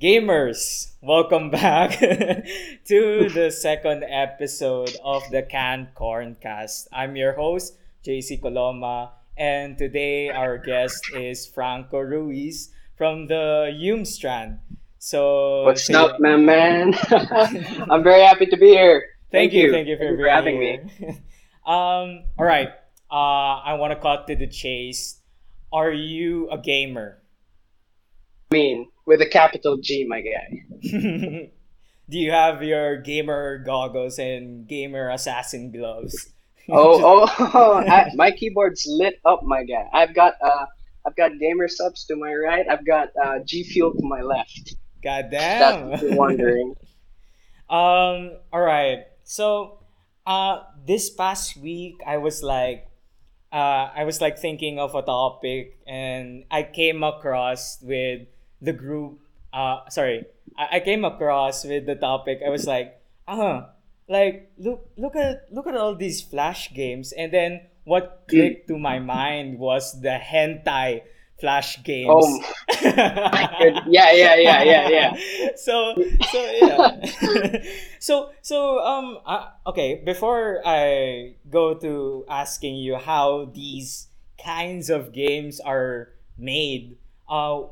Gamers, welcome back to the second episode of the Canned Corncast. I'm your host, JC Coloma, and today our guest is Franco Ruiz from the Strand. So What's today... up, my man? I'm very happy to be here. Thank, thank you, you, thank you for, thank for having here. me. um, all right. Uh, I want to cut to the chase. Are you a gamer? I mean, with a capital G, my guy. Do you have your gamer goggles and gamer assassin gloves? oh, oh, oh I, my keyboard's lit up, my guy. I've got uh, I've got gamer subs to my right. I've got uh, G Fuel to my left. God damn. That's wondering. um. All right. So, uh, this past week I was like, uh, I was like thinking of a topic, and I came across with the group uh sorry I, I came across with the topic i was like uh-huh like look look at look at all these flash games. And then what clicked to my mind was the hentai flash games. Oh. Yeah yeah yeah yeah yeah so so yeah so so um uh, okay before i go to asking you how these kinds of games are made uh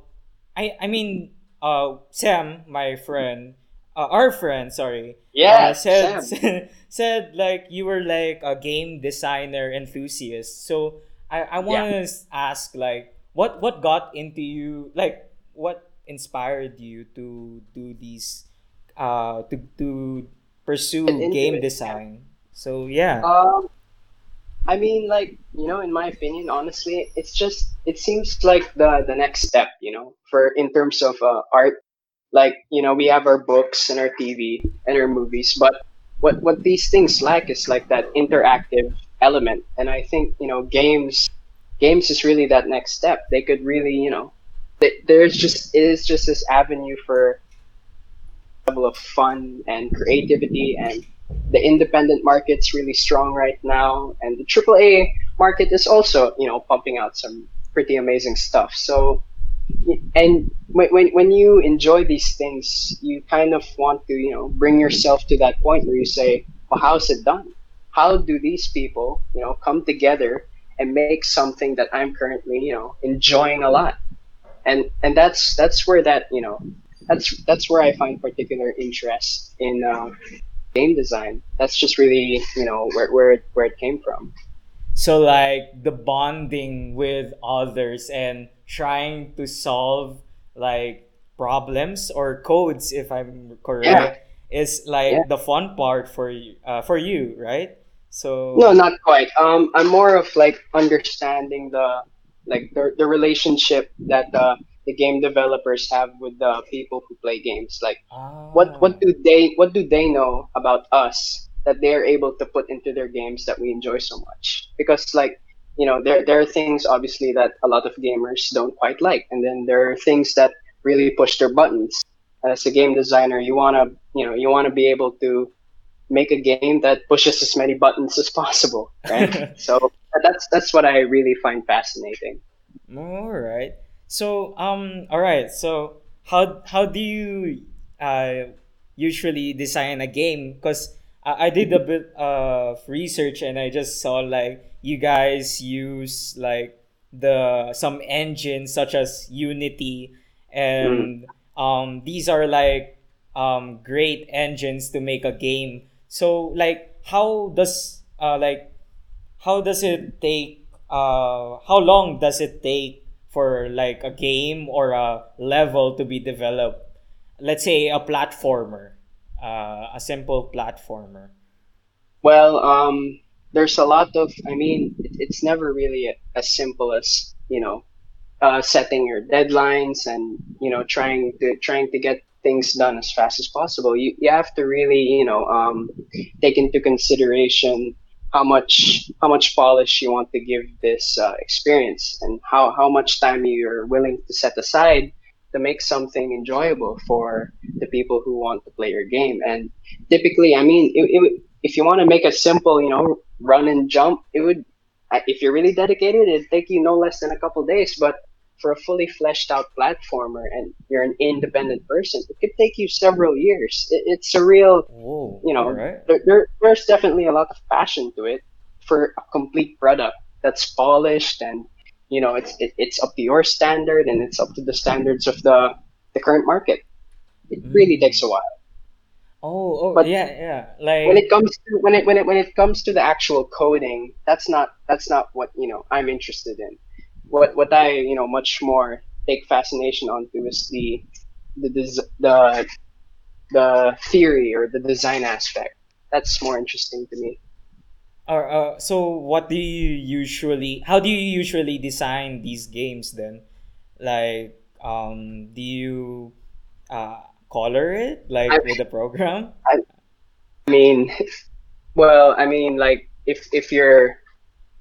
I I mean uh Sam, my friend, uh, our friend, sorry. Yeah, uh, said, said said like you were like a game designer enthusiast. So I I want to yeah. ask like what what got into you like what inspired you to do these uh to to pursue game design. So yeah. Um I mean, like you know, in my opinion, honestly, it's just it seems like the the next step, you know, for in terms of uh, art. Like you know, we have our books and our TV and our movies, but what what these things lack is like that interactive element, and I think you know, games games is really that next step. They could really, you know, they, there's just it is just this avenue for level of fun and creativity and the independent market's really strong right now, and the AAA market is also, you know, pumping out some pretty amazing stuff. So, and when, when, you enjoy these things, you kind of want to, you know, bring yourself to that point where you say, well, how's it done? How do these people, you know, come together and make something that I'm currently, you know, enjoying a lot? And, and that's, that's where that, you know, that's, that's where I find particular interest in, uh, game design. That's just really you know where where it, where it came from. So like the bonding with others and trying to solve like problems or codes, if I'm correct, yeah. is like yeah. the fun part for you uh, for you, right? So no, not quite. Um, I'm more of like understanding the like the, the relationship that uh, the game developers have with the people who play games. Like, ah. what what do they what do they know about us that they're able to put into their games that we enjoy so much? Because like you know, there there are things obviously that a lot of gamers don't quite like, and then there are things that really push their buttons. As a game designer, you wanna you know you wanna be able to make a game that pushes as many buttons as possible, right? so that's that's what I really find fascinating. All right. So um all right. So how how do you uh usually design a game because I, I did a bit of research and I just saw like you guys use like the some engines such as Unity and mm. um these are like um great engines to make a game. So like how does uh like how does it take uh how long does it take for like a game or a level to be developed. Let's say a platformer uh, a simple platformer. Well um, there's a lot of i mean it's never really as simple as you know uh, setting your deadlines and you know trying to trying to get things done as fast as possible. You, you have to really you know um, take into consideration how much how much polish you want to give this uh, experience and how, how much time you're willing to set aside to make something enjoyable for the people who want to play your game. And typically i mean it, it, if you want to make a simple you know run and jump it would if you're really dedicated it'd take you no less than a couple days but for a fully fleshed out platformer and you're an independent person, it could take you several years. It, it's a real, Whoa. you know, Alright. there, there, there's definitely a lot of passion to it for a complete product that's polished and you know it's it, it's up to your standard and it's up to the standards of the the current market. It really Mm. takes a while. Oh, oh, But yeah, yeah. Like when it comes to when it when it when it comes to the actual coding, that's not that's not what you know I'm interested in. What what I you know much more take fascination onto is the the des- the the theory or the design aspect. That's more interesting to me. uh, uh, so what do you usually, how do you usually design these games then? Like, um, do you uh, color it like I, with a program? I, I mean, well, I mean, like if if you're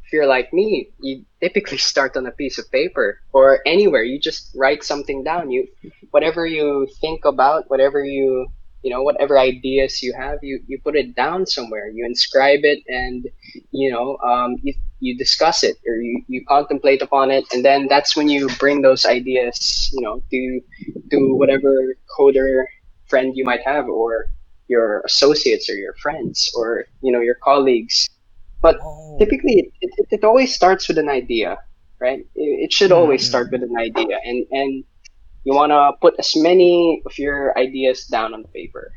if you're like me, you typically start on a piece of paper or anywhere. You just write something down. You whatever you think about, whatever you you know, whatever ideas you have, you, you put it down somewhere. You inscribe it, and you know, um, you you discuss it or you, you contemplate upon it, and then that's when you bring those ideas, you know, to to whatever coder friend you might have or your associates or your friends or you know your colleagues but Oh. typically it, it, it always starts with an idea right it, it should always start Mm-hmm. with an idea and and you want to put as many of your ideas down on paper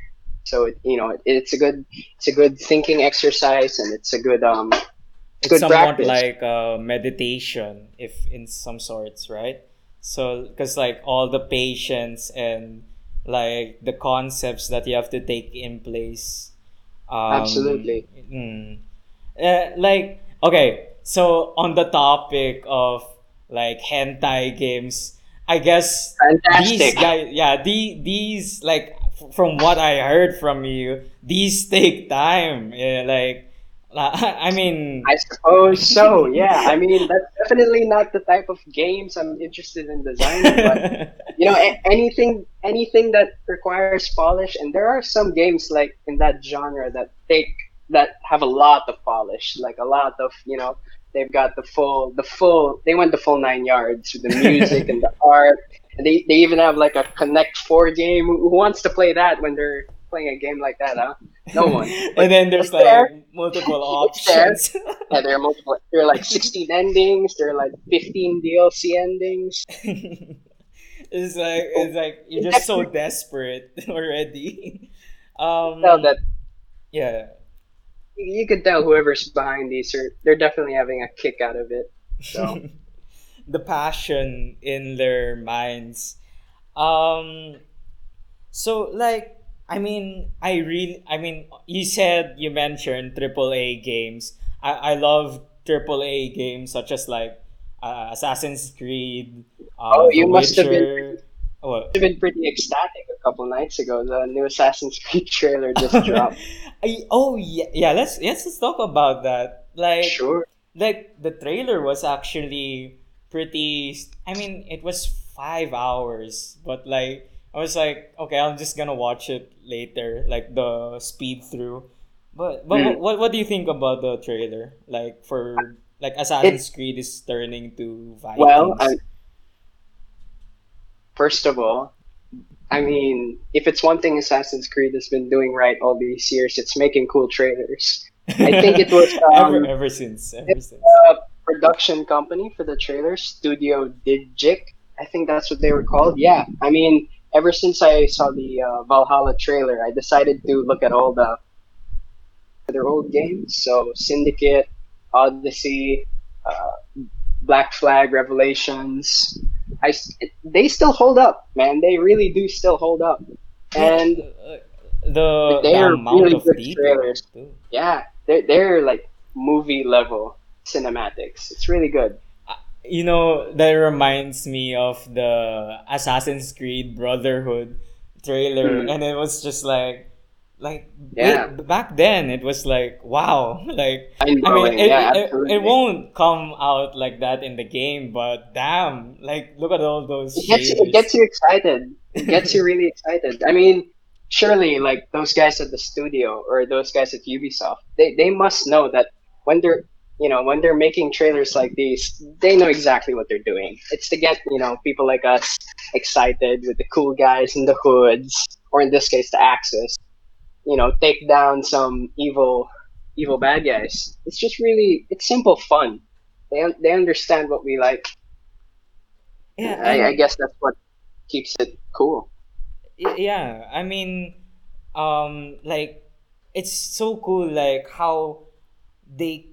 so it, you know it, it's a good it's a good thinking exercise and it's a good um It's good somewhat practice like uh, meditation, if in some sorts, right? So, because like all the patience and like the concepts that you have to take in place. Um, absolutely mm, uh, like okay, so on the topic of like hentai games, I guess these guys, yeah, the these like from what I heard from you, these take time. Yeah, like I mean, I suppose so. Yeah, I mean that's definitely not the type of games I'm interested in designing, but you know a- anything anything that requires polish and there are some games like in that genre that take that have a lot of polish like a lot of you know they've got the full the full they went the full nine yards with the music and the art. And they, they even have like a connect four game. Who wants to play that when they're playing a game like that huh? No one. And then there's it's there. like multiple it's there. options. yeah there are multiple there are like 16 endings there are like 15 dlc endings. It's like it's like you're just so desperate already. Um, tell that yeah. You can tell whoever's behind these are they're definitely having a kick out of it. So the passion in their minds. Um, so like I mean, I really, I mean, you said you mentioned AAA games. I I love AAA games such as like uh, Assassin's Creed, uh, Oh, The you must have been Witcher. What? I've been pretty ecstatic a couple nights ago. The new Assassin's Creed trailer just dropped. Oh yeah, yeah. Let's let's talk about that. Like Sure. like the trailer was actually pretty i mean it was five hours but like i was like okay i'm just gonna watch it later like the speed through but but Mm. what, what do you think about the trailer like for like assassin's creed is turning to violence. Well, I, first of all, I mean, if it's one thing Assassin's Creed has been doing right all these years, it's making cool trailers. I think it was ever um, ever since ever since a production company for the trailer, Studio Digic. I think that's what they were called. Yeah, I mean, ever since I saw the uh, Valhalla trailer, I decided to look at all the their old games. So Syndicate, Odyssey, Black Flag, Revelations. I they still hold up, man. They really do still hold up. And Uh, the, they the are amount really of good detail trailers. too. yeah, they're they're like movie level cinematics. It's really good. you know that reminds me of the Assassin's Creed Brotherhood trailer, Mm. and it was just like, like Yeah. it- back then it was like wow, like I mean it, yeah, it, it won't come out like that in the game, but damn, like look at all those it gets, shaders. it gets you excited. It gets you really excited. I mean, surely like those guys at the studio or those guys at Ubisoft, they, they must know that when they're you know, when they're making trailers like these, they know exactly what they're doing. It's to get, you know, people like us excited with the cool guys in the hoods, or in this case, the Axis, you know, take down some evil, evil bad guys. It's just really, it's simple fun. They, they understand what we like. Yeah, I, I guess that's what keeps it cool. yeah, I mean, um, like it's so cool, like how they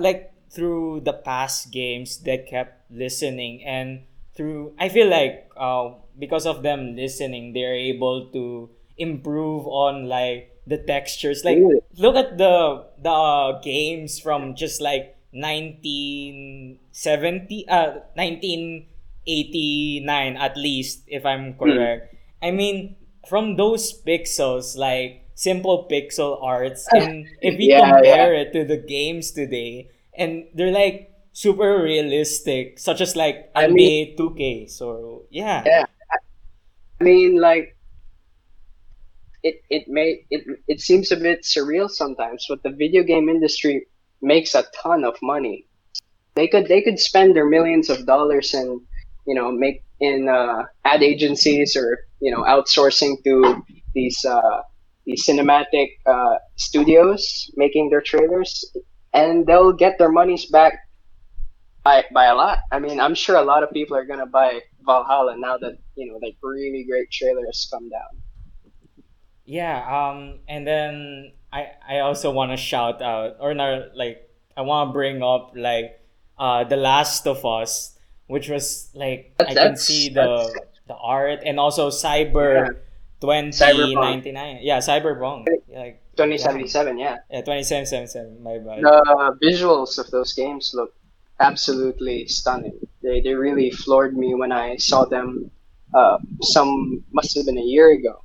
like through the past games they kept listening and through I feel like uh because of them listening they're able to improve on like the textures like Really? look at the the games from just like 1970 uh 1989 at least if I'm Hmm. correct I mean from those pixels like simple pixel arts and if we Yeah, compare it to the games today and they're like super realistic such as like I mean, 2K so yeah yeah. I mean, like it it may it it seems a bit surreal sometimes, but the video game industry makes a ton of money. They could they could spend their millions of dollars and you know make in uh, ad agencies or you know outsourcing to these uh, these cinematic uh, studios making their trailers, and they'll get their monies back by by a lot. I mean, I'm sure a lot of people are gonna buy Valhalla now that you know like really great trailers come down. Yeah, um, and then I I also want to shout out or not like I want to bring up like uh The Last of Us, which was like That's I can see the the art and also yeah. Cyber Cyberpunk 2099. Yeah, Cyberpunk. Like 2077. Yeah, Yeah, 2777, my bad. the visuals of those games look absolutely stunning. They they really floored me when I saw them. Uh, some must have been a year ago.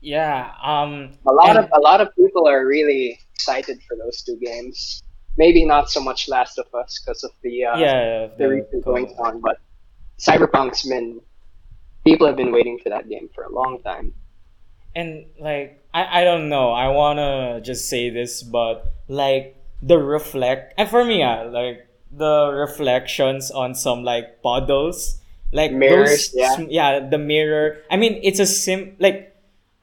Yeah, um A lot of a lot of people are really excited for those two games. Maybe not so much Last of Us because of the uh, yeah, the the co on, but Cyberpunk's been people have been waiting for that game for a long time. and like I, I don't know i want to just say this but like the reflect and for me uh, like the reflections on some like puddles like Mirrors, those yeah. yeah the mirror i mean it's a sim like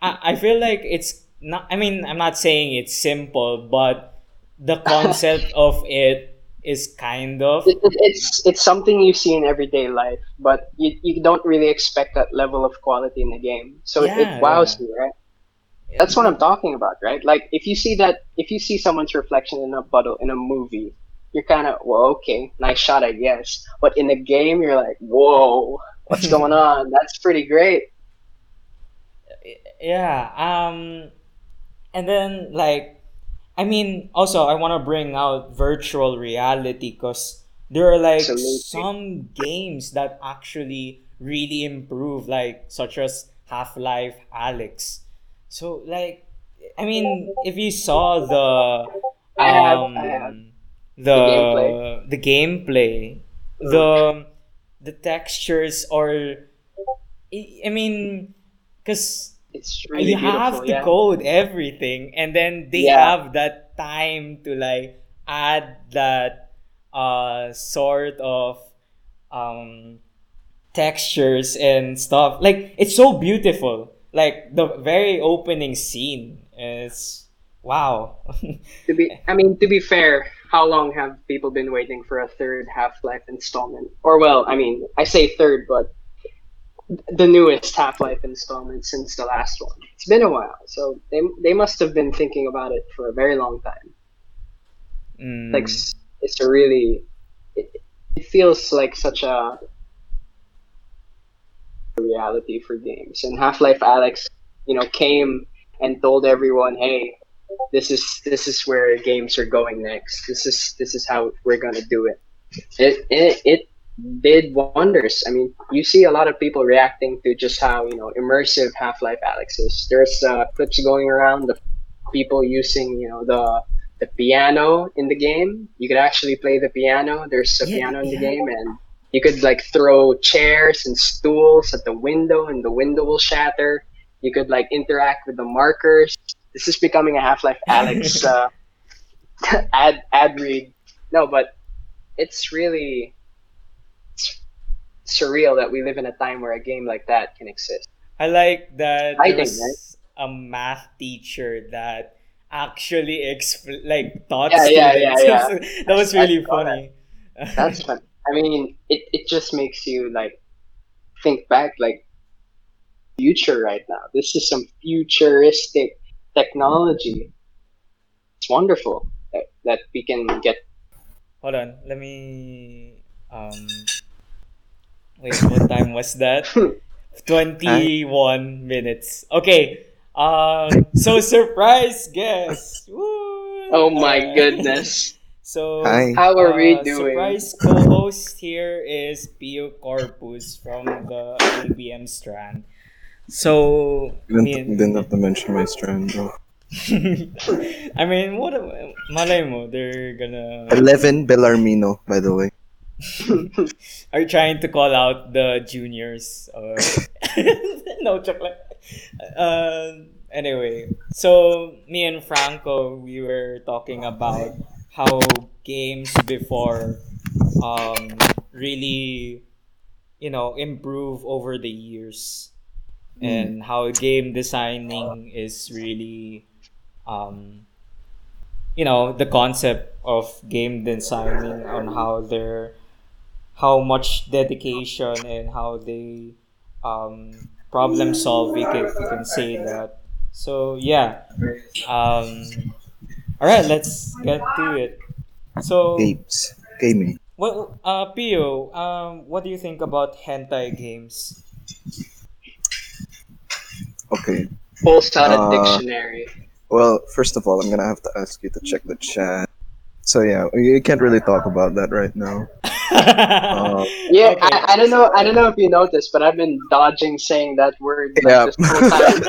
I, I feel like it's not i mean i'm not saying it's simple but the concept of it is kind of It, it, it's it's something you see in everyday life, but you, you don't really expect that level of quality in the game. So it, it wows yeah you, right? That's what I'm talking about, right? Like if you see that if you see someone's reflection in a puddle in a movie, you're kind of well, okay, nice shot, I guess. But in the game, you're like, whoa, what's going on? That's pretty great. Yeah um and then like i mean also i want to bring out virtual reality because there are like Absolutely. some games that actually really improve like such as half-life Alyx so like i mean if you saw the I have I have um the gameplay. the the gameplay Mm. the the textures are i I mean because It's really you have to yeah. code everything and then they Yeah. have that time to like add that uh sort of um textures and stuff like it's so beautiful like the very opening scene is wow To be, I mean, to be fair, how long have people been waiting for a third Half-Life installment? Or well, I mean, I say third, but the newest Half-Life installment since the last one. It's been a while, so they they must have been thinking about it for a very long time. Like mm, s- it's a really, it, it feels like such a reality for games. And Half-Life Alyx, you know, came and told everyone, "Hey, this is this is where games are going next. This is this is how we're gonna do it." It it, it did wonders. I mean, you see a lot of people reacting to just how you know immersive Half-Life Alyx is. There's uh, clips going around of people using you know the the piano in the game. You could actually play the piano. There's a yeah piano in the yeah game, and you could like throw chairs and stools at the window, and the window will shatter. You could like interact with the markers. This is becoming a Half-Life Alyx uh, ad ad read no, but it's really surreal that we live in a time where a game like that can exist. I like that I think, was a math teacher that actually expl- like taught Yeah, yeah, yeah, yeah. that was really saw that. funny. That's fun. I mean, it, it just makes you like think back like future right now. This is some futuristic technology. It's wonderful that, that we can get Hold on, let me um wait, what time was that? 21 minutes. Okay. Um so surprise guest. Woo! Oh my Alright. goodness. So Hi. How are we uh, doing? Surprise co-host here is Pio Corpus from the LBM strand. So didn't, you and- didn't have to mention my strand, bro. I mean, what malay mo, they're gonna 11 Bellarmino, by the way. are you trying to call out the juniors or no chocolate? Uh, anyway, so me and Franco we were talking about how games before um really you know improve over the years and how game designing is really um you know the concept of game designing on how they're how much dedication and how they um problem solve if you can say that so yeah um all right let's get to it so games Gaming. well uh Pio um what do you think about hentai games Okay. full sounded Uh, dictionary. Well, first of all, I'm gonna have to ask you to check the chat. So yeah, you can't really talk about that right now. Uh, Yeah, okay. I, I don't know. I don't know if you noticed, but I've been dodging saying that word like Yeah. this whole time.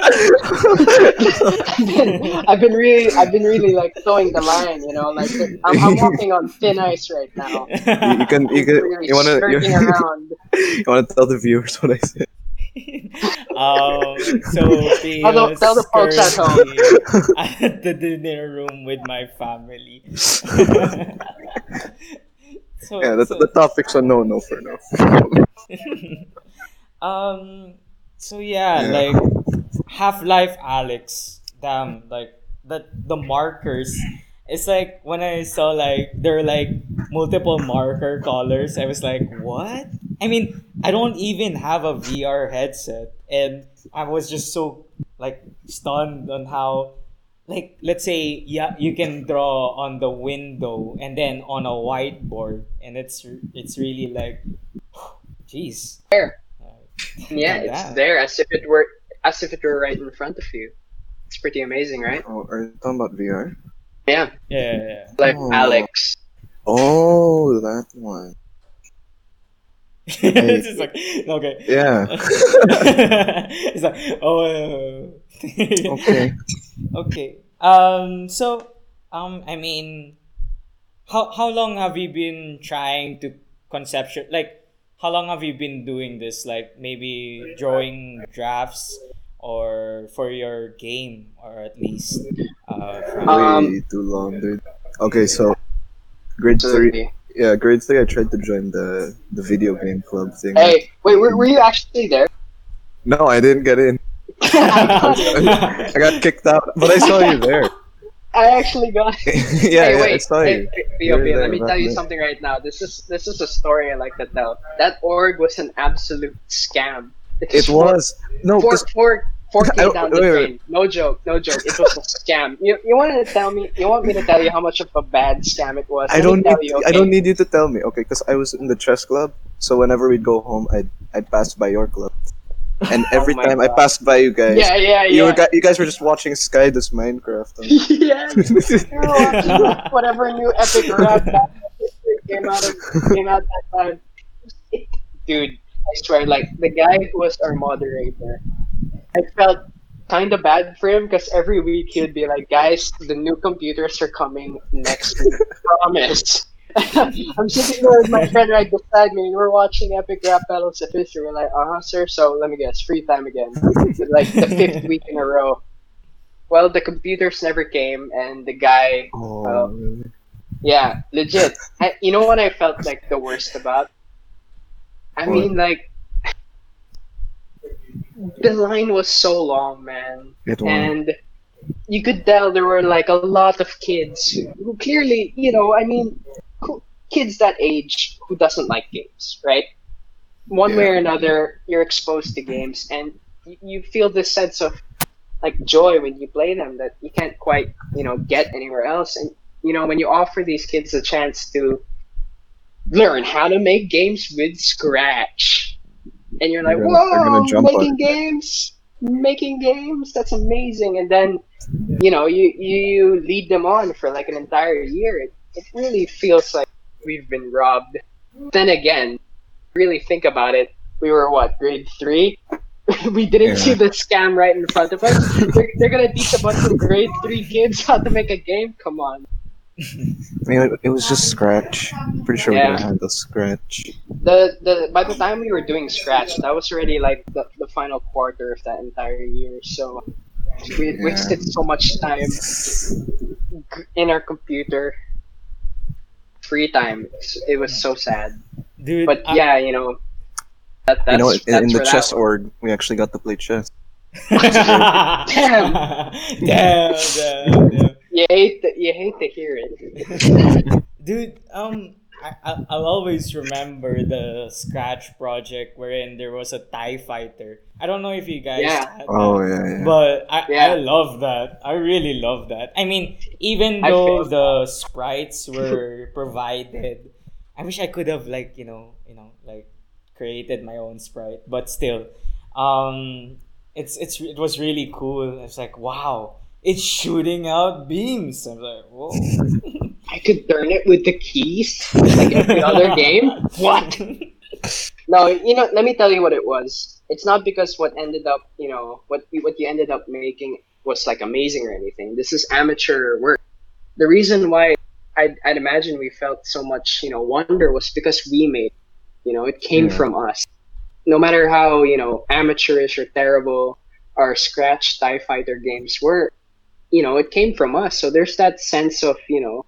I've, been, I've been really, I've been really like throwing the line. You know, like I'm, I'm walking on thin ice right now. you, you can you can really you wanna you, you wanna tell the viewers what I said. um, so Tell the- Pio's tell the folks at home. at the dinner room with my family. so, Yeah, the, so, the topic's a no no for now. um, so yeah, Yeah. like Half Life Alyx, damn, like that the markers. It's like when I saw like there are like multiple marker colors, I was like, what? I mean, I don't even have a VR headset, and I was just so like stunned on how like let's say yeah you can draw on the window and then on a whiteboard and it's it's really like jeez There. Uh, Yeah, Like it's that. there as if it were, as if it were right in front of you. It's pretty amazing, right? Oh, are you talking about VR? Yeah, yeah, yeah, yeah. like Oh. Alyx. Oh, that one. it's just like okay Yeah. it's like oh uh, Okay. okay um so um i mean how how long have you been trying to conceptual like how long have you been doing this like maybe drawing drafts or for your game or at least uh from Um, Way too long, dude. Okay, so grade three yeah, grade six, I tried to join the the video game club thing. Hey, wait, were, were you actually there? No, I didn't get in. I got kicked out, but I saw you there. I actually got. yeah, hey, yeah, wait, I saw you. Hey, let me tell you something right now. This is this is a story I like to tell. That org was an absolute scam. It, was, was no for, for 4K down the drain. No joke, no joke. It was a scam. You, you want to tell me? You want me to tell you how much of a bad scam it was? I, don't need. You, okay? I don't need you to tell me, okay? Because I was in the chess club, so whenever we'd go home, I'd I'd pass by your club, and oh every oh time God. I passed by you guys, yeah, yeah, yeah. You, were, you guys were just watching Sky Does Minecraft. yeah, whatever new epic rap came out of, came out that time. Dude, I swear, like the guy who was our moderator I felt kind of bad for him because every week he would be like, "Guys, the new computers are coming next week. Promise." I'm sitting there with my friend right beside me, and we're watching Epic Rap Battles of History. We're like, "Uh huh, sir." So let me guess, free time again, like the fifth week in a row. Well, the computers never came, and the guy oh, really? Yeah, legit. I, you know what I felt like the worst about? I What? mean, like, the line was so long, man. It won. and you could tell there were like a lot of kids who, clearly, you know, I mean, kids that age who doesn't like games, right? One way or another, you're exposed to games, and you feel this sense of like joy when you play them that you can't quite, you know, get anywhere else. And you know, when you offer these kids a chance to learn how to make games with Scratch, and you're like, They're they're "Whoa, jump making it." games, making games, that's amazing!" And then, you know, you you lead them on for like an entire year. It, it really feels like we've been robbed. Then again, really think about it. We were what grade three. we didn't Yeah. see the scam right in front of us. they're, they're gonna teach a bunch of grade three kids how to make a game. Come on. I mean, it, it was just Scratch. Pretty sure Yeah. we can handle Scratch. the the by the time we were doing scratch that was already like the, the final quarter of that entire year so we Yeah. wasted so much time in our computer free time it was so sad Dude, but I- yeah you know that, that's, you know, in, that's in the chess was. org, we actually got to play chess. damn. damn, damn, damn. You hate to, you hate to hear it Dude, um, I, I, I'll always remember the Scratch project wherein there was a TIE fighter. I don't know if you guys Yeah. had that. Oh yeah, yeah. But I, Yeah. I love that. I really love that. I mean, even though think- the sprites were provided, I wish I could have like you know you know like created my own sprite. But still, um, it's it's it was really cool. It's like wow, it's shooting out beams. I'm like whoa. i could turn it with the keys like every other game what No, you know, let me tell you what it was. It's not because what ended up, you know, what what you ended up making was like amazing or anything. This is amateur work. The reason why I'd, I'd imagine we felt so much, you know, wonder was because we made, you know, it came Yeah. from us. No matter how, you know, amateurish or terrible our Scratch TIE Fighter games were, you know, it came from us. So there's that sense of, you know,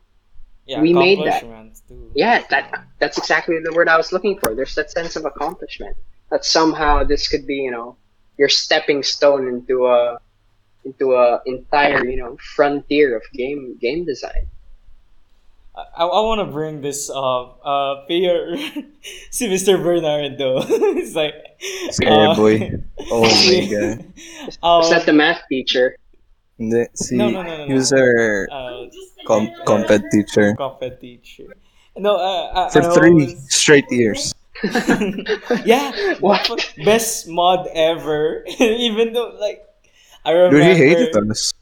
yeah, We made that. accomplishments, too. yeah, that that's exactly the word I was looking for. There's that sense of accomplishment that somehow this could be, you know, your stepping stone into a into a entire, you know, frontier of game game design. I, I want to bring this up. Uh, Pierre, see Mr. Bernardo. it's like Scary uh, boy. Oh my god. Um, Is that the math teacher? Hindi, see, No, no, no, no, he was no. our uh, com- compet teacher compet teacher. No, uh, I, for three always- straight years. yeah, What? best mod ever. Even though, like, I remember. Dude, he hated us.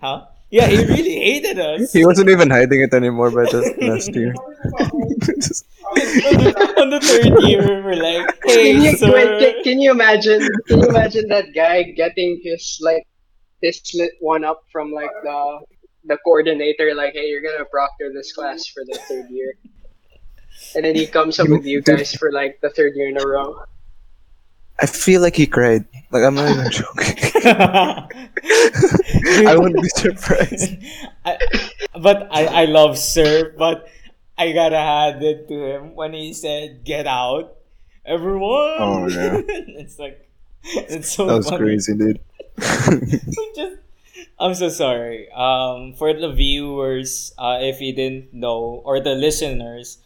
Huh? Yeah, he really hated us. He wasn't even hiding it anymore by the last year. on, the, on the third year, we're like, hey, Can you, sir. wait, can, can you imagine? Can you imagine that guy getting his like his lit one up from like the the coordinator? Like, hey, you're gonna proctor this class for the third year, and then he comes up with you guys for like the third year in a row. I feel like he cried. Like I'm not even joking. I wouldn't be surprised. I, but I, I love Sir, but I gotta hand it to him when he said, "Get out, everyone." Oh, yeah. it's like it's so That was funny. crazy, dude. Just, I'm so sorry. Um, for the viewers, uh, if you didn't know, or the listeners,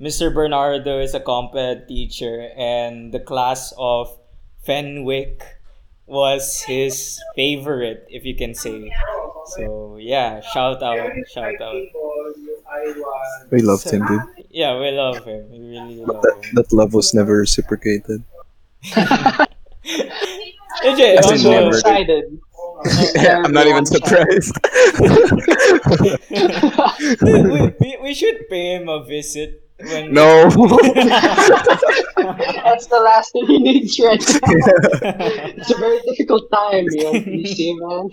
Mr. Bernardo is a compet teacher, and the class of Fenwick was his favorite, if you can say. So yeah, shout out, shout out. we loved him, dude. Yeah, we love him. We really love That, him. that love was never reciprocated. Legit, As I'm so never. excited. I'm not even surprised. we, we, we should pay him a visit when no. That's the last thing he needs right now. It's a very difficult time, you know, PC man.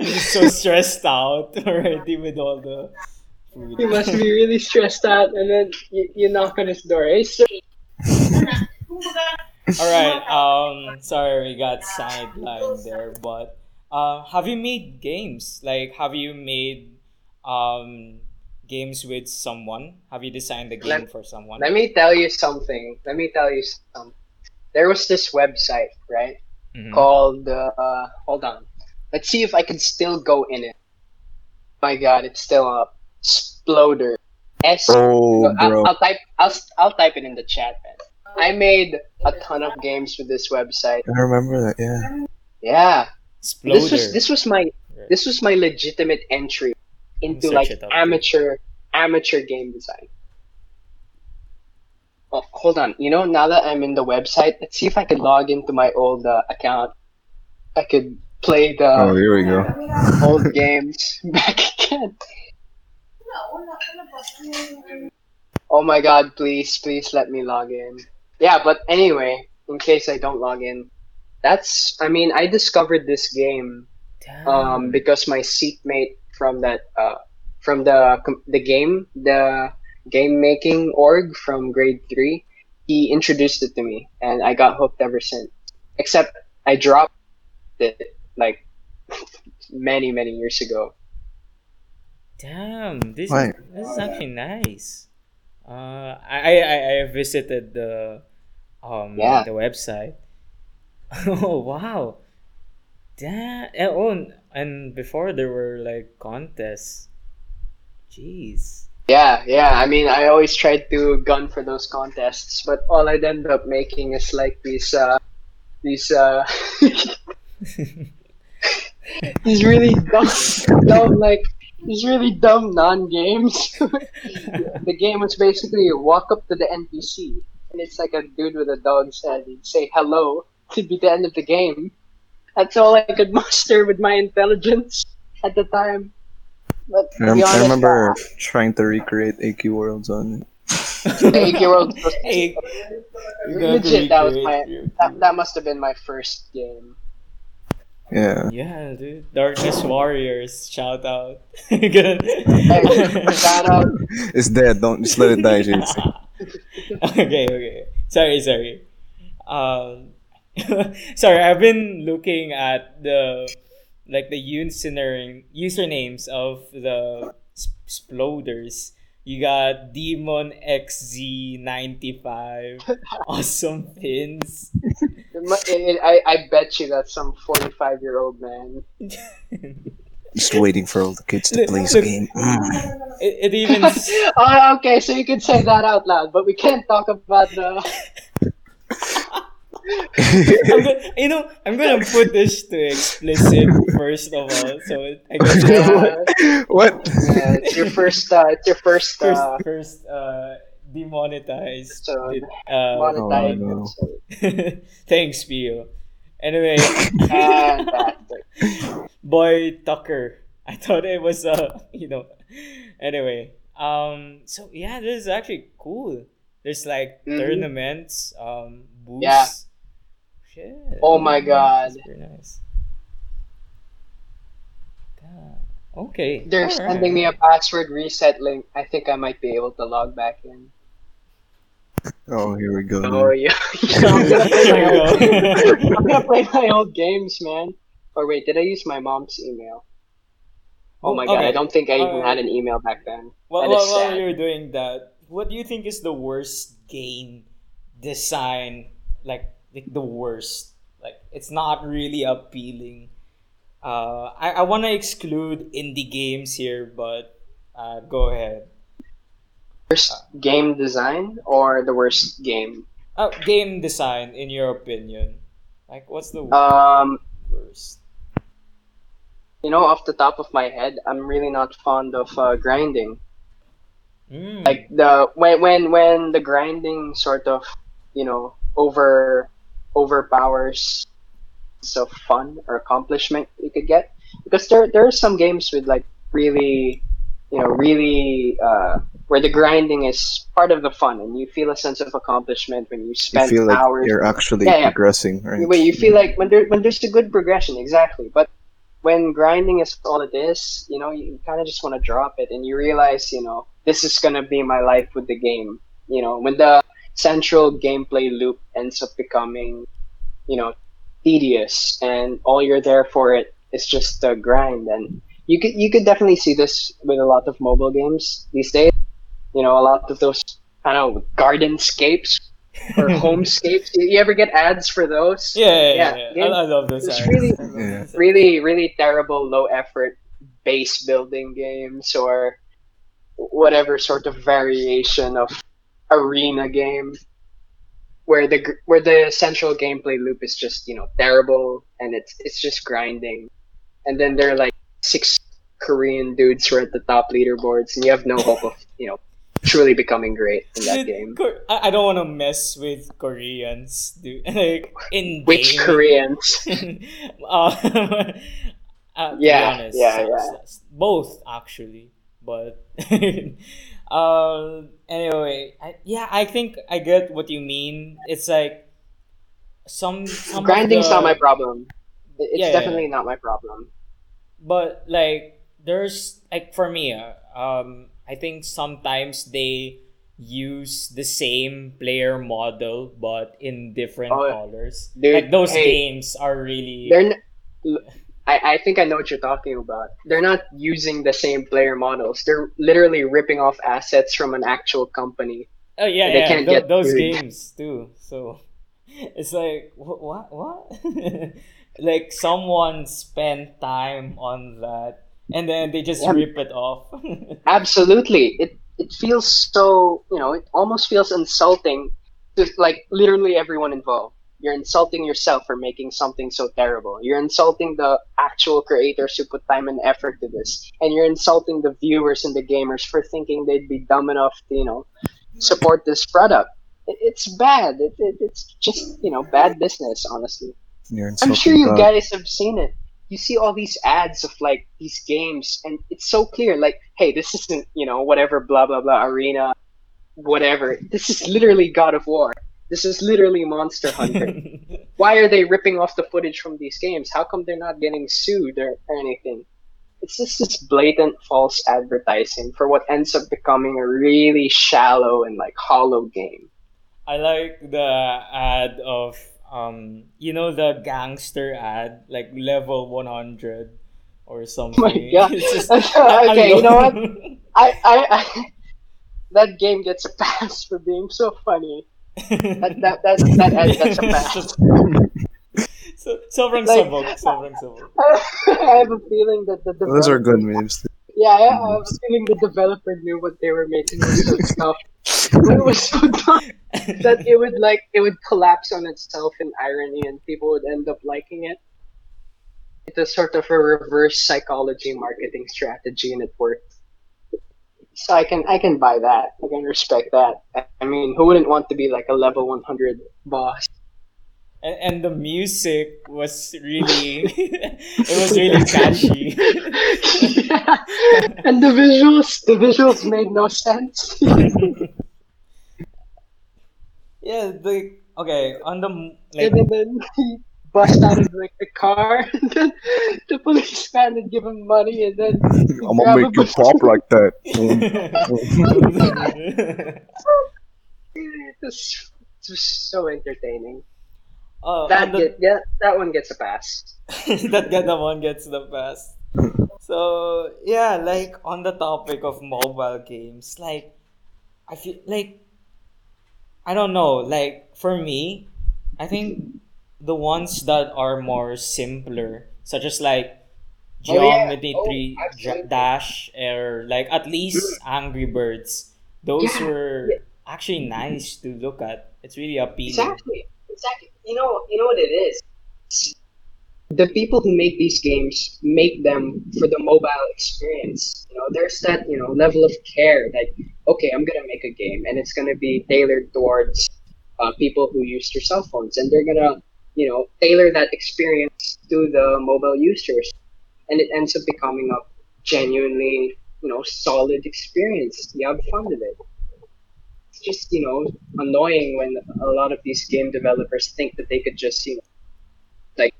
He's so stressed out already with all the food. He must be really stressed out, and then you, you knock on his door. Hey, sir. All right. Um, sorry we got sidelined there, but uh, have you made games? Like, have you made um games with someone? Have you designed a game Let- for someone? Let me tell you something. Let me tell you something. There was this website, right? Mhm. Called uh hold on. Let's see if I can still go in it. My god, it's still up. Sploder. S Oh, I'll, bro. I'll type I'll I'll type it in the chat, man. I made a ton of games with this website. I remember that. Yeah. Yeah. Sploder. This was this was my this was my legitimate entry into like amateur amateur game design. Oh, hold on. You know, now that I'm in the website, let's see if I can log into my old uh, account. I could play the Oh, here we go. old games back again. Oh my god, please, please let me log in. Yeah, but anyway, in case I don't log in, that's, I mean, I discovered this game Damn. um, because my seatmate from that, uh, from the, the game, the game making org from grade three, he introduced it to me and I got hooked ever since. Except I dropped it like many, many years ago. Damn, this Why? is, this is actually nice. Uh, I, I I visited the um Yeah. the website. oh wow, damn! eh, Oh, and- and before there were like contests. Jeez. Yeah, yeah. I mean, I always tried to gun for those contests, but all I'd end up making is like these, uh, these, uh, these really dumb, dumb, like these really dumb non-games. the game was basically you walk up to the NPC, and it's like a dude with a dog's head. He'd say hello to be the end of the game. That's all I could muster with my intelligence at the time. But I, be rem- I honest, remember uh, trying to recreate AQ Worlds on it. the AQ World was hey, you got to legit. That was my that, that must have been my first game. Yeah. Yeah, dude. Darkness Warriors, shout out. Good. Shout out. It's dead. Don't just let it die, JC. okay, okay. Sorry, sorry. Um, sorry, I've been looking at the like the user usernames of the sp- sploders. You got Demon XZ95, Awesome Pins. It mu- it- it- I, I bet you that's some 45 year old man. Just waiting for all the kids to play this game. Mm. It, it even oh, okay, so you can say that out loud, but we can't talk about the. I'm gonna, you know, I'm gonna put this to explicit first of all. So I guess Yeah, what? yeah, it's your first. Uh, it's your first. first, Uh, first uh, demonetized. So, it, uh, monetized. no. Thanks, Pio. Anyway, Fantastic. boy Tucker. I thought it was uh, you know. Anyway, um, so yeah, this is actually cool. There's like Mhm. tournaments, um, booths. Yeah. Shit. Oh my God. That's very nice. Okay. They're alright. sending me a password reset link. I think I might be able to log back in. Oh, here we go. Oh yeah. I'm, gonna play my old. I'm gonna play my old games, man. Or wait, did I use my mom's email? Oh my god, okay. I don't think I even Alright. had an email back then. While, That is while, while you're doing that, what do you think is the worst game design? Like, like the worst. Like it's not really appealing. Uh, I, I want to exclude indie games here, but uh, go ahead. Worst game design or the worst game? Uh, game design, in your opinion, like what's the Um, worst? you know, off the top of my head, I'm really not fond of uh, grinding. Mm. Like the when when when the grinding sort of, you know, over overpowers of fun or accomplishment you could get. Because there there are some games with like really, you know, really uh, where the grinding is part of the fun, and you feel a sense of accomplishment when you spend You feel like hours. you're actually Yeah, yeah. progressing, right? Wait, you feel like when there when there's a good progression, exactly. But when grinding is all it is, you know, you kind of just want to drop it, and you realize, you know, this is gonna be my life with the game. You know, when the central gameplay loop ends up becoming, you know, tedious, and all you're there for it is just the grind, and you could you could definitely see this with a lot of mobile games these days. You know, a lot of those kind of gardenscapes or homescapes. You, you ever get ads for those? Yeah, yeah, Yeah, yeah. yeah. I, I love those. It's ads. really- Yeah. Really, really terrible, low effort base building games or whatever sort of variation of arena game where the where the central gameplay loop is just you know terrible and it's it's just grinding and then they're like six korean dudes who are at the top leaderboards and you have no hope of you know truly becoming great in that game I, don't want to mess with Koreans, dude. Like in which gaming. koreans um, uh, Yeah, honest, yeah, yeah. both actually, but um, anyway, I, yeah, I think I get what you mean. It's like some, some grinding's the- not my problem it's Yeah, yeah, definitely not my problem but like there's like for me uh, um i think sometimes they use the same player model but in different Oh, colors like those hey, games are really they're n- I, I think I know what you're talking about. They're not using the same player models. They're literally ripping off assets from an actual company. oh yeah, they yeah can't tho- get those food. games too so it's like what what, what? like someone spent time on that and then they just Yeah. rip it off Absolutely. It it feels so, you know, it almost feels insulting to like literally everyone involved. You're insulting yourself for making something so terrible. You're insulting the actual creators who put time and effort to this. And you're insulting the viewers and the gamers for thinking they'd be dumb enough to, you know, support this product. It, it's bad. It, it, it's just, you know, bad business, honestly. You're I'm insulting sure you God. guys have seen it. You see all these ads of like these games, and it's so clear. Like, hey, this isn't you know whatever blah blah blah arena, whatever. This is literally God of War. This is literally Monster Hunter. Why are they ripping off the footage from these games? How come they're not getting sued or, or anything? It's just this blatant false advertising for what ends up becoming a really shallow and like hollow game. I like the ad of um you know the gangster ad like level 100 or something. Oh my God. It's just- Okay, I you know what? I, I, I that game gets a pass for being so funny. That that that, that ad gets a pass. so, sobrang Like- sabog, sobrang sabog. I have a feeling that the Those are good memes. yeah, I I have a feeling the developer knew what they were making was so tough. It was so dumb that it would like it would collapse on itself in irony, and people would end up liking it. It's a sort of a reverse psychology marketing strategy, and it worked. So I can I can buy that. I can respect that. I- mean, who wouldn't want to be like a level 100 boss? and, and the music was really it was really catchy. yeah. And the visuals, the visuals made no sense. Yeah, the okay, on the m- like and then he bust out of like the car, and then the policeman would give him money, and then I'm gonna make you pop like that. it was, it was so entertaining. oh, That the- get, yeah, that one gets a pass. that guy the one gets the best. So yeah, like on the topic of mobile games, like I feel like I don't know, like for me, I think the ones that are more simpler, such as like Oh, yeah. Geometry Oh, Tree absolutely. Dash or like at least mm. Angry Birds. Those Yeah, were actually nice to look at. It's really appealing. Exactly, exactly. You know, you know what it is. The people who make these games make them for the mobile experience. You know, there's that you know level of care. Like, okay, I'm gonna make a game, and it's gonna be tailored towards uh, people who use their cell phones, and they're gonna you know tailor that experience to the mobile users, and it ends up becoming a genuinely you know solid experience. You have fun with it it's just you know annoying when a lot of these game developers think that they could just you know like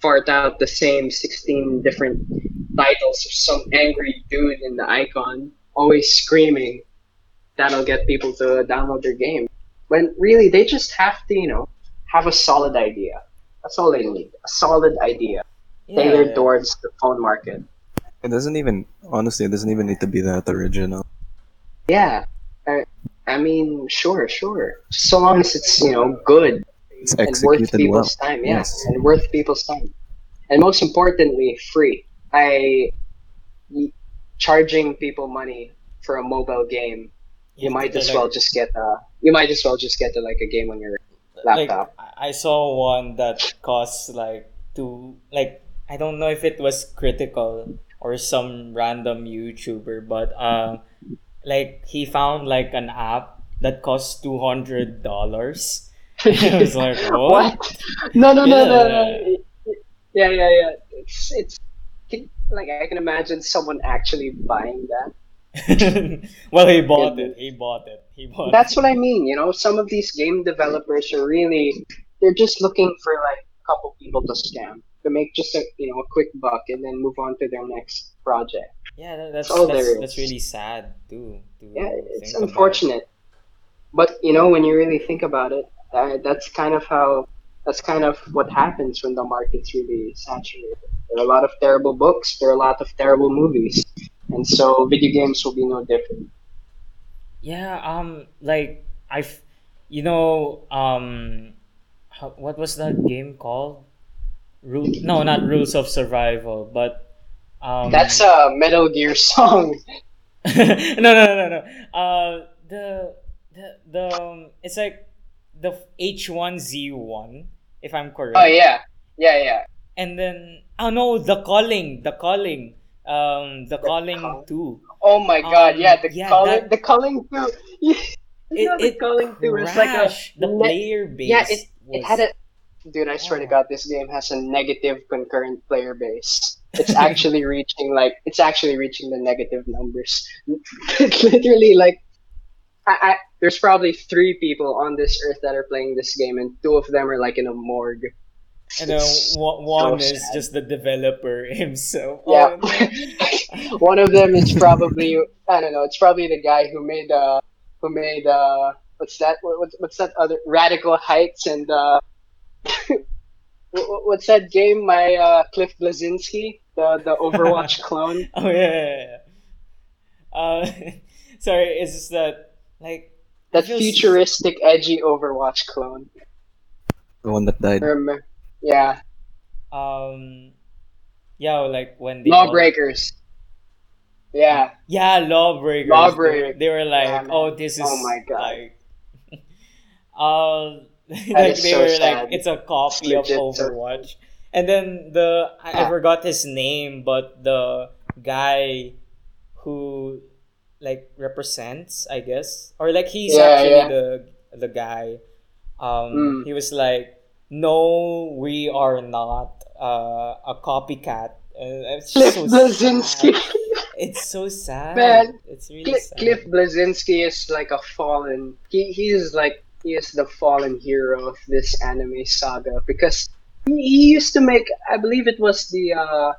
fart out the same 16 different titles of some angry dude in the icon always screaming that'll get people to download their game when really they just have to you know have a solid idea that's all they need a solid idea Yeah, tailored towards the phone market It doesn't even honestly. It doesn't even need to be that original. Yeah. I, I mean, sure, sure. Just so long as it's, you know, good It's and worth executed well. people's time. Yeah. Yes. And worth people's time. And most importantly, free. I y- charging people money for a mobile game. You might as well just get uh you might as well just get uh, like a game on your laptop. I I saw one that costs like two like I don't know if it was Critikal or some random YouTuber, but uh, like he found like an app that costs two hundred dollars. I was like, what? No, no, no, no, Yeah. no. Yeah, yeah, yeah. It's it's can- like I can imagine someone actually buying that. Well, he bought it. He bought it. He bought. That's what I mean. You know, some of these game developers are really they're just looking for like a couple people to scam to make just a you know a quick buck and then move on to their next project. Yeah, that, that's That's all that's, there that's really sad too. To Yeah, it's think about. unfortunate, but you know when you really think about it, uh, that's kind of how that's kind of what happens when the market's really saturated. There are a lot of terrible books. There are a lot of terrible movies, and so video games will be no different. Yeah, um, like I've, you know, um, how, what was that game called? Rule? No, not Rules of Survival, but um. That's a Metal Gear song. no, no, no, no, no. Uh, the the the um, it's like the H one Z one, if I'm correct. Oh yeah, yeah, yeah. And then oh no, the Culling, the Culling, um, the Culling Culling? two. Oh my god, Um, yeah, the yeah, Culling, that- the Culling through. you It, the it Culling through is like a the ne- player base. yeah, it, was, it had a. Dude, I swear to Oh. God, this game has a negative concurrent player base. It's actually reaching like it's actually reaching the negative numbers. It's literally like, I, I there's probably three people on this earth that are playing this game, and two of them are like in a morgue. And then one, one so is sad. just the developer himself. Yeah. Oh, no. One of them is probably I don't know. It's probably the guy who made uh who made uh what's that what, what's- what's that other Radical Heights and uh what- what- what's that game? My uh Cliff Bleszinski, the the Overwatch clone. Oh yeah, yeah, yeah. Uh, sorry, it's just that like That feel s- futuristic, edgy Overwatch clone. The one that died. Rem- yeah, um, yeah, like when they Lawbreakers. Yeah, Yeah, lawbreakers. Lawbreakers. They were like, Yeah, oh, this is Oh my God. like, uh, like they so were sad. like, it's a copy of Legit so Overwatch. And then the I, I Ah. forgot his name, but the guy who like represents, I guess, or like he's Yeah, actually yeah. the the guy. Um, Mm. he was like, no, we are not uh, a copycat. And it's Cliff so Bleszinski. sad. It's so sad. Man, it's really Cliff, sad. Cliff Bleszinski is like a fallen. He he's like he is the fallen hero of this anime saga because he, he used to make. I believe it was the. Uh,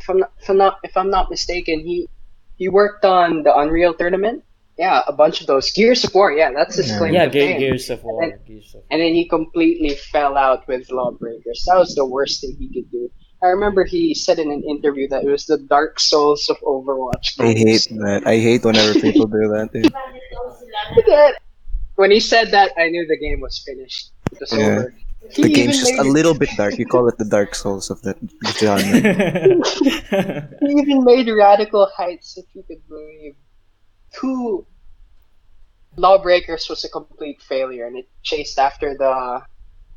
if I'm not if I'm not if I'm not mistaken, he he worked on the Unreal Tournament. Yeah, a bunch of those Gears of War. Yeah, that's his Yeah. claim yeah, to Ge- fame. Gears of War. And- Gears of and then he completely fell out with Lawbreakers. That was the worst thing he could do. I remember he said in an interview that it was the Dark Souls of Overwatch. I hate that. I hate whenever people do that. Dude. that. When he said that, I knew the game was finished. It was Yeah. over. He The even game's just a little bit dark. You call it the Dark Souls of that genre. He even made Radical Heights, if you could believe. Two Lawbreakers was a complete failure, and it chased after the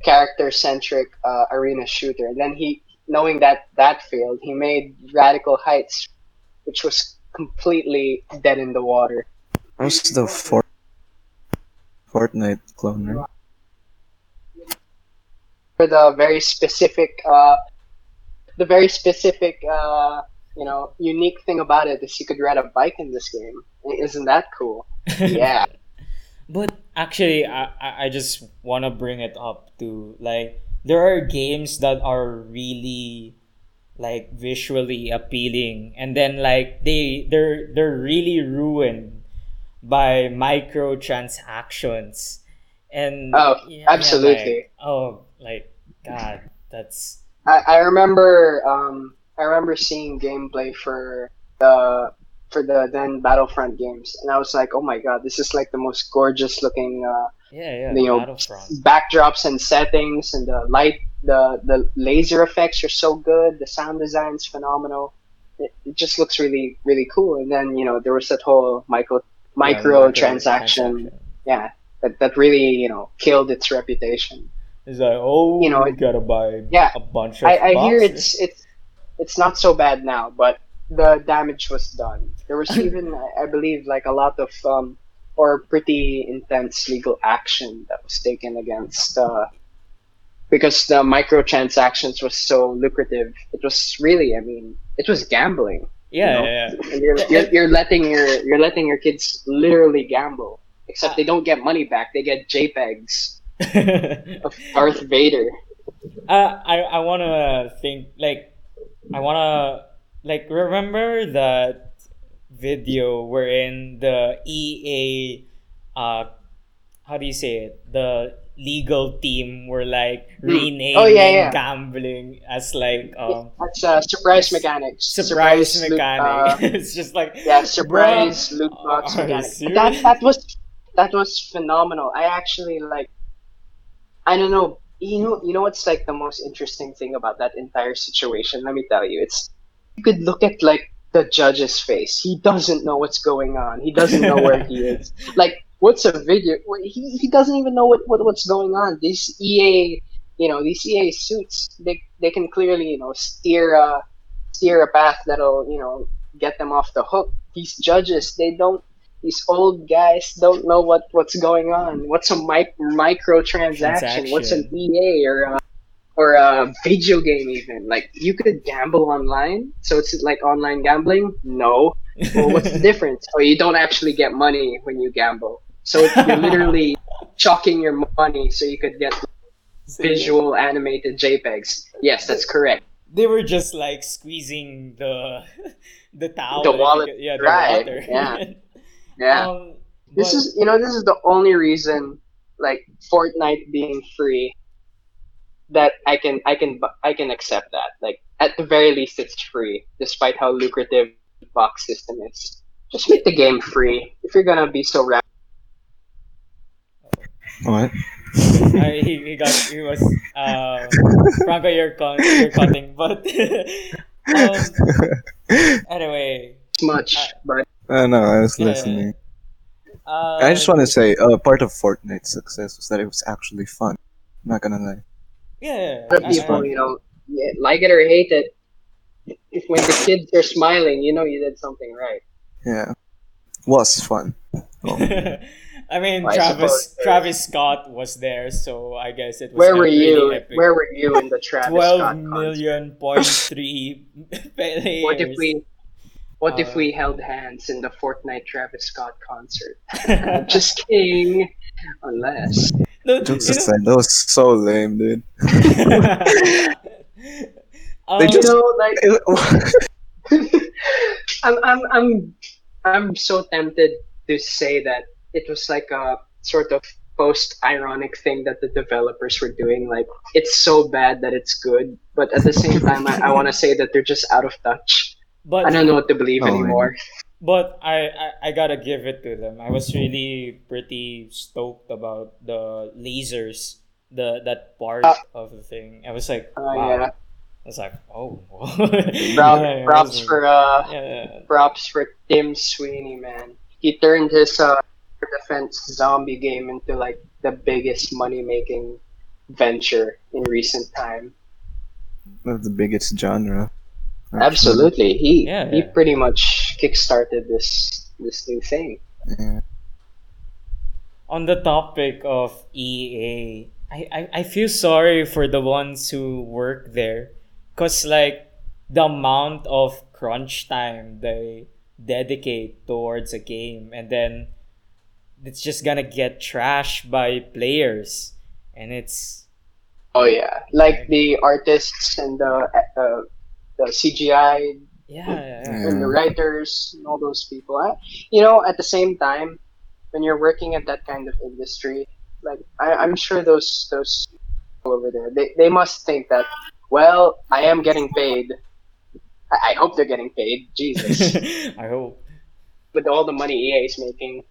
character-centric uh, arena shooter. And then he, knowing that that failed, he made Radical Heights, which was completely dead in the water. How's the Fort Fortnite clone? For the very specific uh, the very specific uh, you know unique thing about it is you could ride a bike in this game isn't that cool yeah But actually, I, I just want to bring it up to like there are games that are really like visually appealing, and then like they they're they're really ruined by microtransactions, and Oh, yeah, absolutely. like, oh, like God, that's I, I remember um, I remember seeing gameplay for the for the then Battlefront games, and I was like, oh my god, this is like the most gorgeous looking uh, Yeah, yeah. you know backdrops and settings, and the light, the the laser effects are so good. The sound design's phenomenal. It, it just looks really really cool. And then you know there was that whole micro micro transaction, transaction. yeah, that that really you know killed its reputation. It's like, oh, You know, you gotta buy Yeah, a bunch of I, I hear it's it's it's not so bad now, but the damage was done. There was even, I- believe, like a lot of um, or pretty intense legal action that was taken against uh, because the microtransactions was so lucrative. It was really, I mean, it was gambling. Yeah, know? yeah, And you're, you're, you're letting your you're letting your kids literally gamble. Except they don't get money back; they get JPEGs of Darth Vader. uh, I I wanna think like I wanna like remember that video wherein the EA uh how do you say it the legal team were like renaming Oh, yeah, yeah. gambling as like um That's uh, surprise mechanics. surprise, loot- mechanic. uh, it's just like yeah, surprise Bruh, loot box are you mechanic. That that was that was phenomenal. I actually like. I don't know. You know, you know what's like the most interesting thing about that entire situation? Let me tell you, it's you could look at like the judge's face. He doesn't know what's going on. He doesn't know where he is. Like, what's a video? He, he doesn't even know what, what what's going on. These EA, you know, these EA suits, they they can clearly you know steer a steer a path that'll you know get them off the hook. These judges, they don't. These old guys don't know what, what's going on. What's a mic- micro transaction? What's an EA or a, or a video game even? Like you could gamble online, so it's like online gambling. No, well, what's the difference? Oh, you don't actually get money when you gamble. So you're literally chalking your money so you could get visual animated JPEGs. Yes, that's correct. they were just like squeezing the the towel The wallet could- yeah the dry, water yeah. Yeah. um, This but- is you know this is the only reason like Fortnite being free that I can I can I can accept that. Like at the very least it's free despite how lucrative the box system is. Just make the game free if you're gonna be so rap. What? I, he, he got he was uh Franco you're, con- you're cutting but um, anyway much, Uh, but Uh, no, I was Yeah, listening. uh, I just want to say, uh, part of Fortnite's success was that it was actually fun. I'm not gonna lie. Yeah other I- people I- you know like it or hate it. If when the kids are smiling, you know you did something right. Yeah, was fun. Oh. I mean, I Travis suppose, uh, Travis Scott was there, so I guess it was Where were really you? epic. Where were you in the Travis Twelve Scott concert? million point three players. What if we what if Uh, we held hands in the Fortnite Travis Scott concert? Just kidding. Unless No, Jokes you know- aside, that was so lame, dude. um, They you just- know, like I'm I'm I'm I'm so tempted to say that it was like a sort of post ironic thing that the developers were doing. Like it's so bad that it's good, but at the same time I, I wanna say that they're just out of touch. but I don't know what to believe Oh, anymore. But I, I I gotta give it to them. I was really pretty stoked about the lasers, the that part Uh, of the thing. I was like, Oh wow. yeah. I was like, oh. Prop, Yeah, props was- for uh yeah. props for Tim Sweeney, man. He turned his uh, defense zombie game into like the biggest money making venture in recent time. One of the biggest genre. Absolutely, he Yeah, he pretty much kickstarted this this new thing. On the topic of EA, I, I, I feel sorry for the ones who work there. Because, like, the amount of crunch time they dedicate towards a game, and then it's just gonna get trashed by players. And it's. Oh yeah, like the artists and the uh, the CGI Yeah, yeah, yeah. and the writers and all those people. I, you know, at the same time, when you're working at that kind of industry, like I, I'm sure those those people over there, they, they must think that, well, I am getting paid. I, I hope they're getting paid. Jesus, I hope. with all the money EA is making.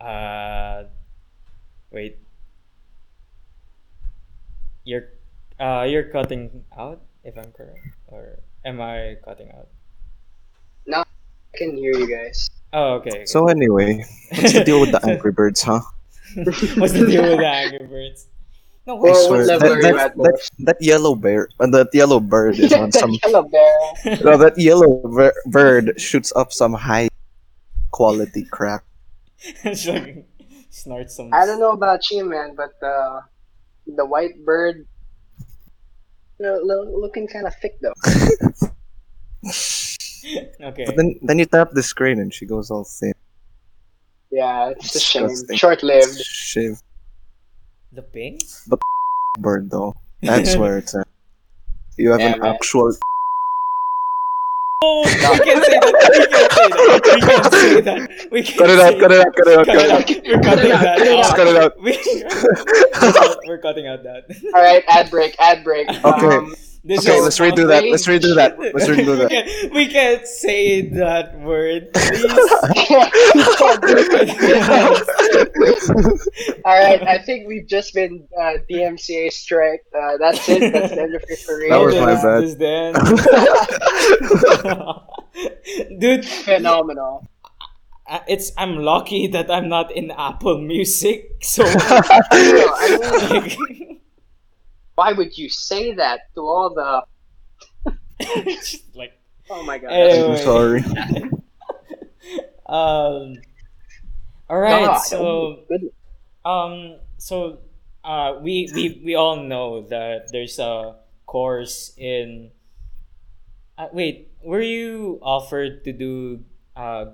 Uh, wait. You're, uh, you're cutting out, if I'm correct, or am I cutting out? No, I can hear you guys. Oh, okay. okay. So anyway, what's the deal with the Angry Birds, huh? What's the deal with the Angry Birds? No, I. Well, swear, that, level are you that, that, that yellow bear, uh, that yellow bird is on some. Yellow bear. no, that yellow ver- bird shoots up some high quality crap. it's snort some. I don't know about you, man, but uh, the white bird, you know, lo- looking kind of thick though. Okay. But then, then you tap the screen and she goes all thin. Yeah, it's a shame. Short-lived. Shiv The pink? bird though. That's where it's at. You have Yeah, an man. actual. Oh, we can't say that. We can't say that. We can't Cut it out! say Cut it out! Cut it out! Cut it out. We're cutting out, that cut it out. Just cut it out. We- we're cutting out that. All right, ad break, ad break. Okay. Um, This Okay, let's redo that. Let's redo that. Let's redo we, that. can't, we can't say that word, please. All right, I think we've just been uh, DMCA strike. Uh, that's it. That's the end of your career. That was my This- bad. this then. Dude, Phenomenal. it's I'm lucky that I'm not in Apple Music, so I mean, like, why would you say that to all the? like Oh my god. Anyway. I'm sorry. um. All right, God, so oh, good. um, so uh, we we we all know that there's a course in. Uh, wait, were you offered to do uh,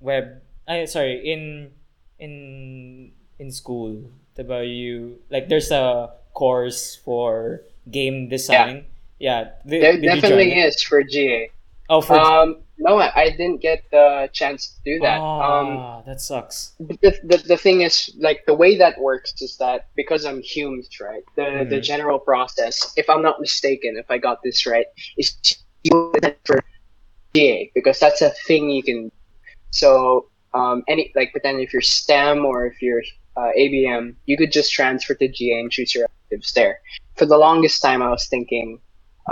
web? I sorry in in in school. About you like there's a course for game design. Yeah, Did- There did you join definitely is for GA. Oh, for Um, no, I, I didn't get the chance to do that. Um, Ah, that sucks. the, the, the thing is like the way that works is that because i'm humed right the the Mhm. general process if i'm not mistaken if i got this right is for GA because that's a thing you can so um any like but then if you're stem or if you're uh, abm you could just transfer to ga and choose your electives there for the longest time i was thinking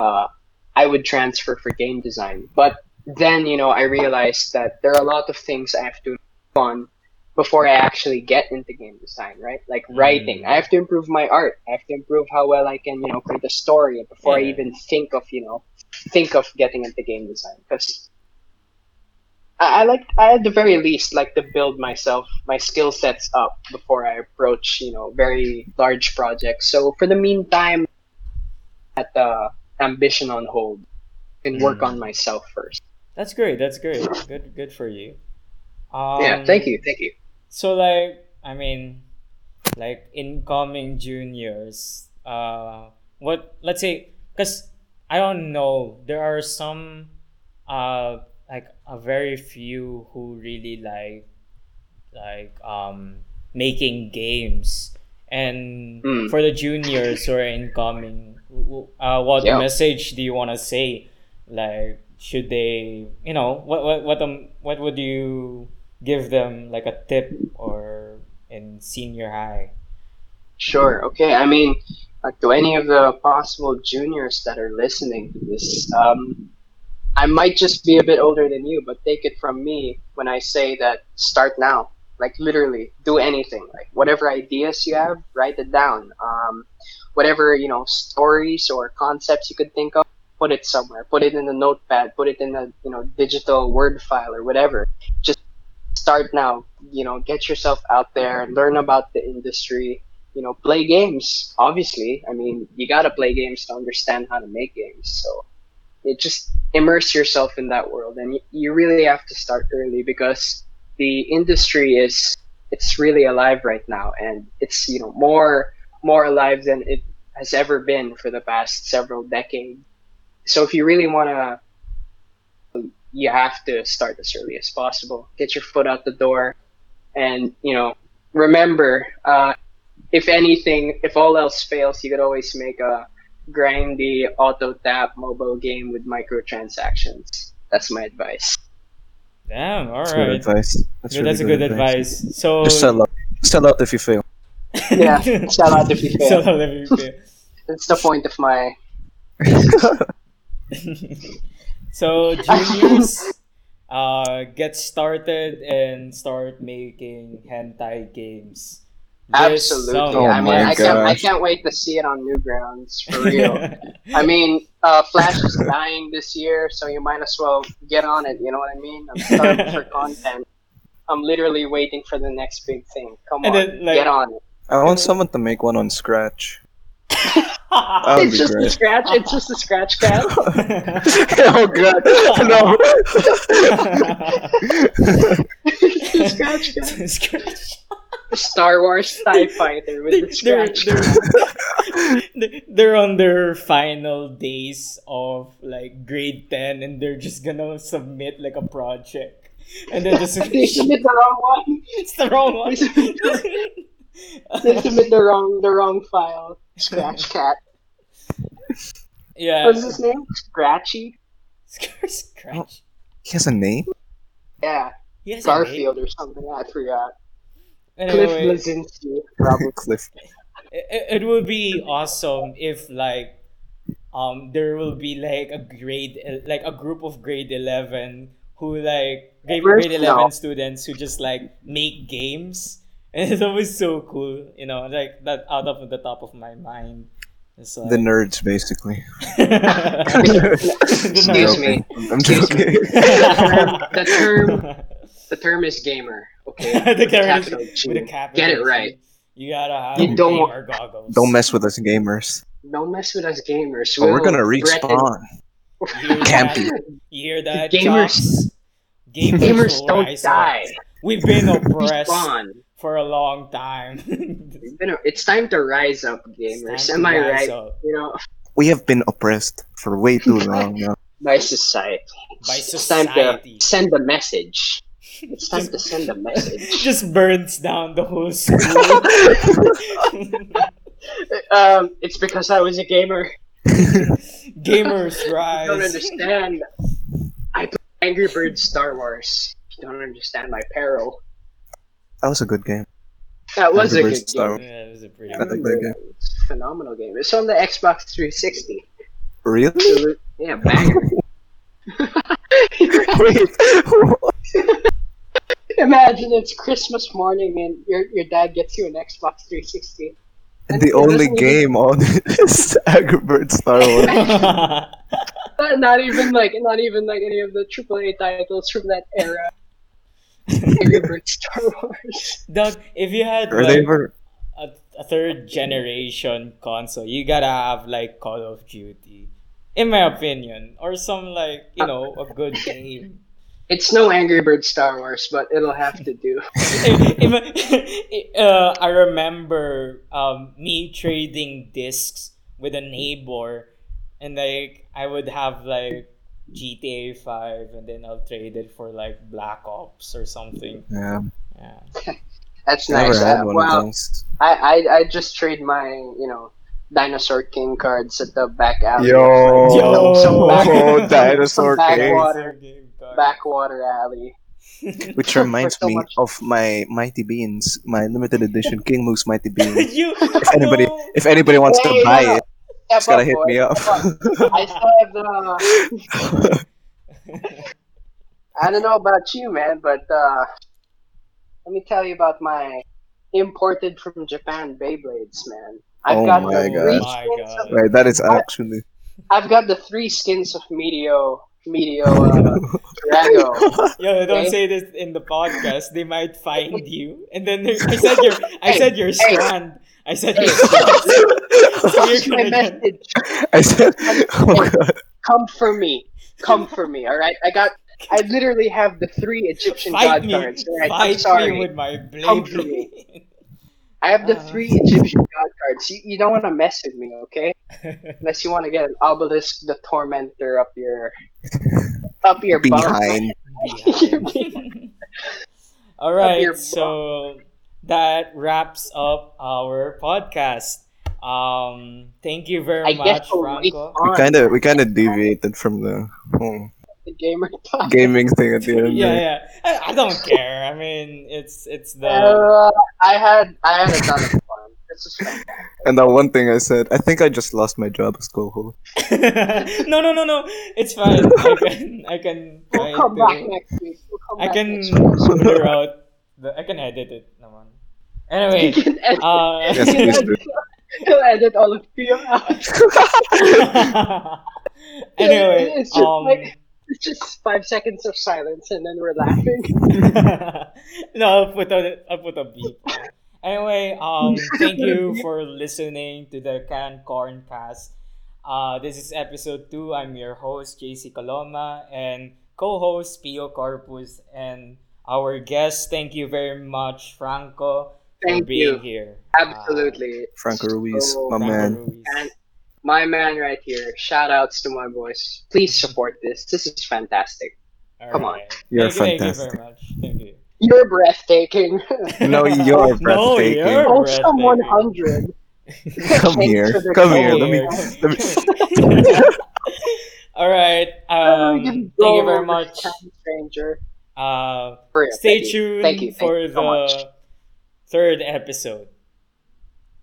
uh i would transfer for game design but then you know i realized that there are a lot of things i have to on before I actually get into game design, right? Like writing. I have to improve my art. I have to improve how well I can, you know, create a story before I even think of, you know, think of getting into game design. Because I, I like, I at the very least like to build myself, my skill sets up before I approach, you know, very large projects. So for the meantime, at the ambition on hold, and work Mm. on myself first. That's great. That's great. Good. Good for you. Um, yeah, thank you, thank you. So like, I mean, like incoming juniors. Uh, what? Let's say, cause I don't know. There are some, uh, like a very few who really like, like um, making games. And Mm. for the juniors who are incoming, uh, what Yeah. message do you want to say? Like, should they, you know, what what what um, what would you give them like a tip or in senior high? Sure. Okay. I mean, like to any of the possible juniors that are listening to this, um, I might just be a bit older than you, but take it from me when I say that start now. Like literally, do anything. Like whatever ideas you have, write it down. Um, whatever you know, stories or concepts you could think of, put it somewhere. Put it in a notepad. Put it in a you know digital word file or whatever. Just start now. You know, get yourself out there, learn about the industry you know, play games. Obviously, I mean, you gotta play games to understand how to make games. So, it just immerse yourself in that world, and you, really have to start early because the industry is it's really alive right now, and it's you know more more alive than it has ever been for the past several decades. So, if you really wanna, you have to start as early as possible. Get your foot out the door, and you know, remember. Uh, if anything, if all else fails, you could always make a grindy auto tap mobile game with microtransactions. That's my advice. Damn. All That's good advice. That's, Good, really that's a good advice. So Just sell out. Sell out if you fail. Yeah, shout out if you fail. Sell out if you fail. That's the point of my. so juniors, uh, get started and start making hentai games. This Absolutely. Oh. I mean, my I can't, I can't wait to see it on Newgrounds for real. I mean, uh, Flash is dying this year, so you might as well get on it. You know what I mean? I'm starving for content. I'm literally waiting for the next big thing. Come And on, then, like- get on it. I want someone to make one on Scratch. That would It's be just a scratch. It's just a scratch cat. oh god, no. It's a scratch cat. Scratch. Star Wars TIE Fighter with the they're, scratch. they're, they're on their final days of like grade 10 and they're just gonna submit like a project and then just they submit the wrong one. it's the wrong one They submit, the wrong the wrong file. Scratch cat. yeah What's his name? Scratchy. scratch He has a name? Yeah, he has a name. Garfield or something. I forgot. Cliff anyway, Bleszinski, probably. Cliff. it, it would be awesome if like um there will be like a grade like a group of grade 11 who like grade, grade 11 no. students who just like make games and it's always so cool you know like that out of the top of my mind it's like, The nerds, basically. Excuse me. I'm joking. The term the term is gamer. Okay. the camera is- Capital with a capital Get it right. You gotta have You don't- gamer goggles. Don't mess with us gamers. Don't mess with us gamers. Oh, we're We'll gonna respawn. You hear that? You hear that? Gamers- Gamers, Gamers don't rise die. We've been oppressed Respawn. for a long time. You know, it's time to rise up, gamers. Am I right? up. You know, We have been oppressed for way too long now. by society. By It's time society. to send a message. It's time to send a message. It just burns down the whole school. um, it's because I was a gamer. Gamers rise. You don't understand. I play Angry Birds Star Wars. You don't understand my peril. That was a good game. That was Angry a Birds good Star game. Yeah, it was a pretty good game. It's a phenomenal game. It's on the Xbox 360. Really? Absolute- Yeah, banger. Wait. Imagine it's Christmas morning and your your dad gets you an Xbox 360. And the only game on it is Angry Birds Star Wars. Not, not even like not even like any of the AAA titles from that era. Angry Star Wars. Doug, if you had Are they like, ever? a, a third generation console, you gotta have like Call of Duty, in my opinion, or some like you know a good game. It's no Angry Birds Star Wars, but it'll have to do. In uh, I remember um, me trading discs with a neighbor, and like I would have like GTA Five, and then I'll trade it for like Black Ops or something. Yeah, Yeah. That's never nice. had Uh, one well, of those. I, I I just trade my you know Dinosaur King cards at the back alley. Yo, Yo. Some back- dinosaur some king. Backwater- backwater alley. Which reminds so me much- of my Mighty Beans, my limited edition King Moose Mighty Beans. you, If anybody, no. if anybody wants to buy no, no. it, Step just gotta up, hit boy, me up. up. I still have the. I don't know about you, man, but uh, let me tell you about my imported from Japan Beyblades, man. I've Oh got my the God. three Oh my God. of, right, that is actually. I've got the three skins of Medio Medio uh, Drago. Yo, don't Okay. say this in the podcast. They might find you. And then I said your I said your Hey. strand. I said Hey. your strand. So you're Watch my gonna get- message. I said, oh god. Come for me. Come for me. All right. I got. I literally have the three Egyptian Fight god me. cards. All right. I'm Fight sorry. me with my blade. Come for me. I have the Uh. three Egyptian god cards. You, you don't want to mess with me, okay? Unless you want to get an obelisk, the tormentor up your up your bum. Behind. All right, so that wraps up our podcast. Um, thank you very I much, guess we'll Franco. We kind of we kind of deviated from the whole the gamer talk. gaming thing at the end. Yeah, there. yeah. I, I don't care. I mean, it's it's the Uh, I had I had a ton of fun. This was fantastic. And that one thing I said, I think I just lost my job as co-host. no, no, no, no. It's fine. I can I can We'll come back next week. We'll come I back can figure out the. I can edit it, naman. Anyway, You can edit, uh, Yes, please do. He'll edit all of you out. anyway, It's just um, like- It's just five seconds of silence and then we're laughing. no, I'll put a I'll put a beep. Anyway, um, thank you for listening to the Can Corn Cast. Uh, this is episode two. I'm your host JC Coloma and co-host Pio Corpus and our guest. Thank you very much, Franco, for being you. here. Absolutely. Franco Ruiz, So, my Uh, man. Ruiz. And my man right here. Shout outs to my boys. Please support this. This is fantastic. come on. You're thank you, fantastic. Thank you very much. Thank you. You're breathtaking. No, you're No, breathtaking. you're- Ocean breathtaking. 100. Come here, Thanks for the come here. Let me. Let me. All right. Um, thank you very much. Stranger. Uh, stay tuned Thank you. Thank for you so much. the third episode.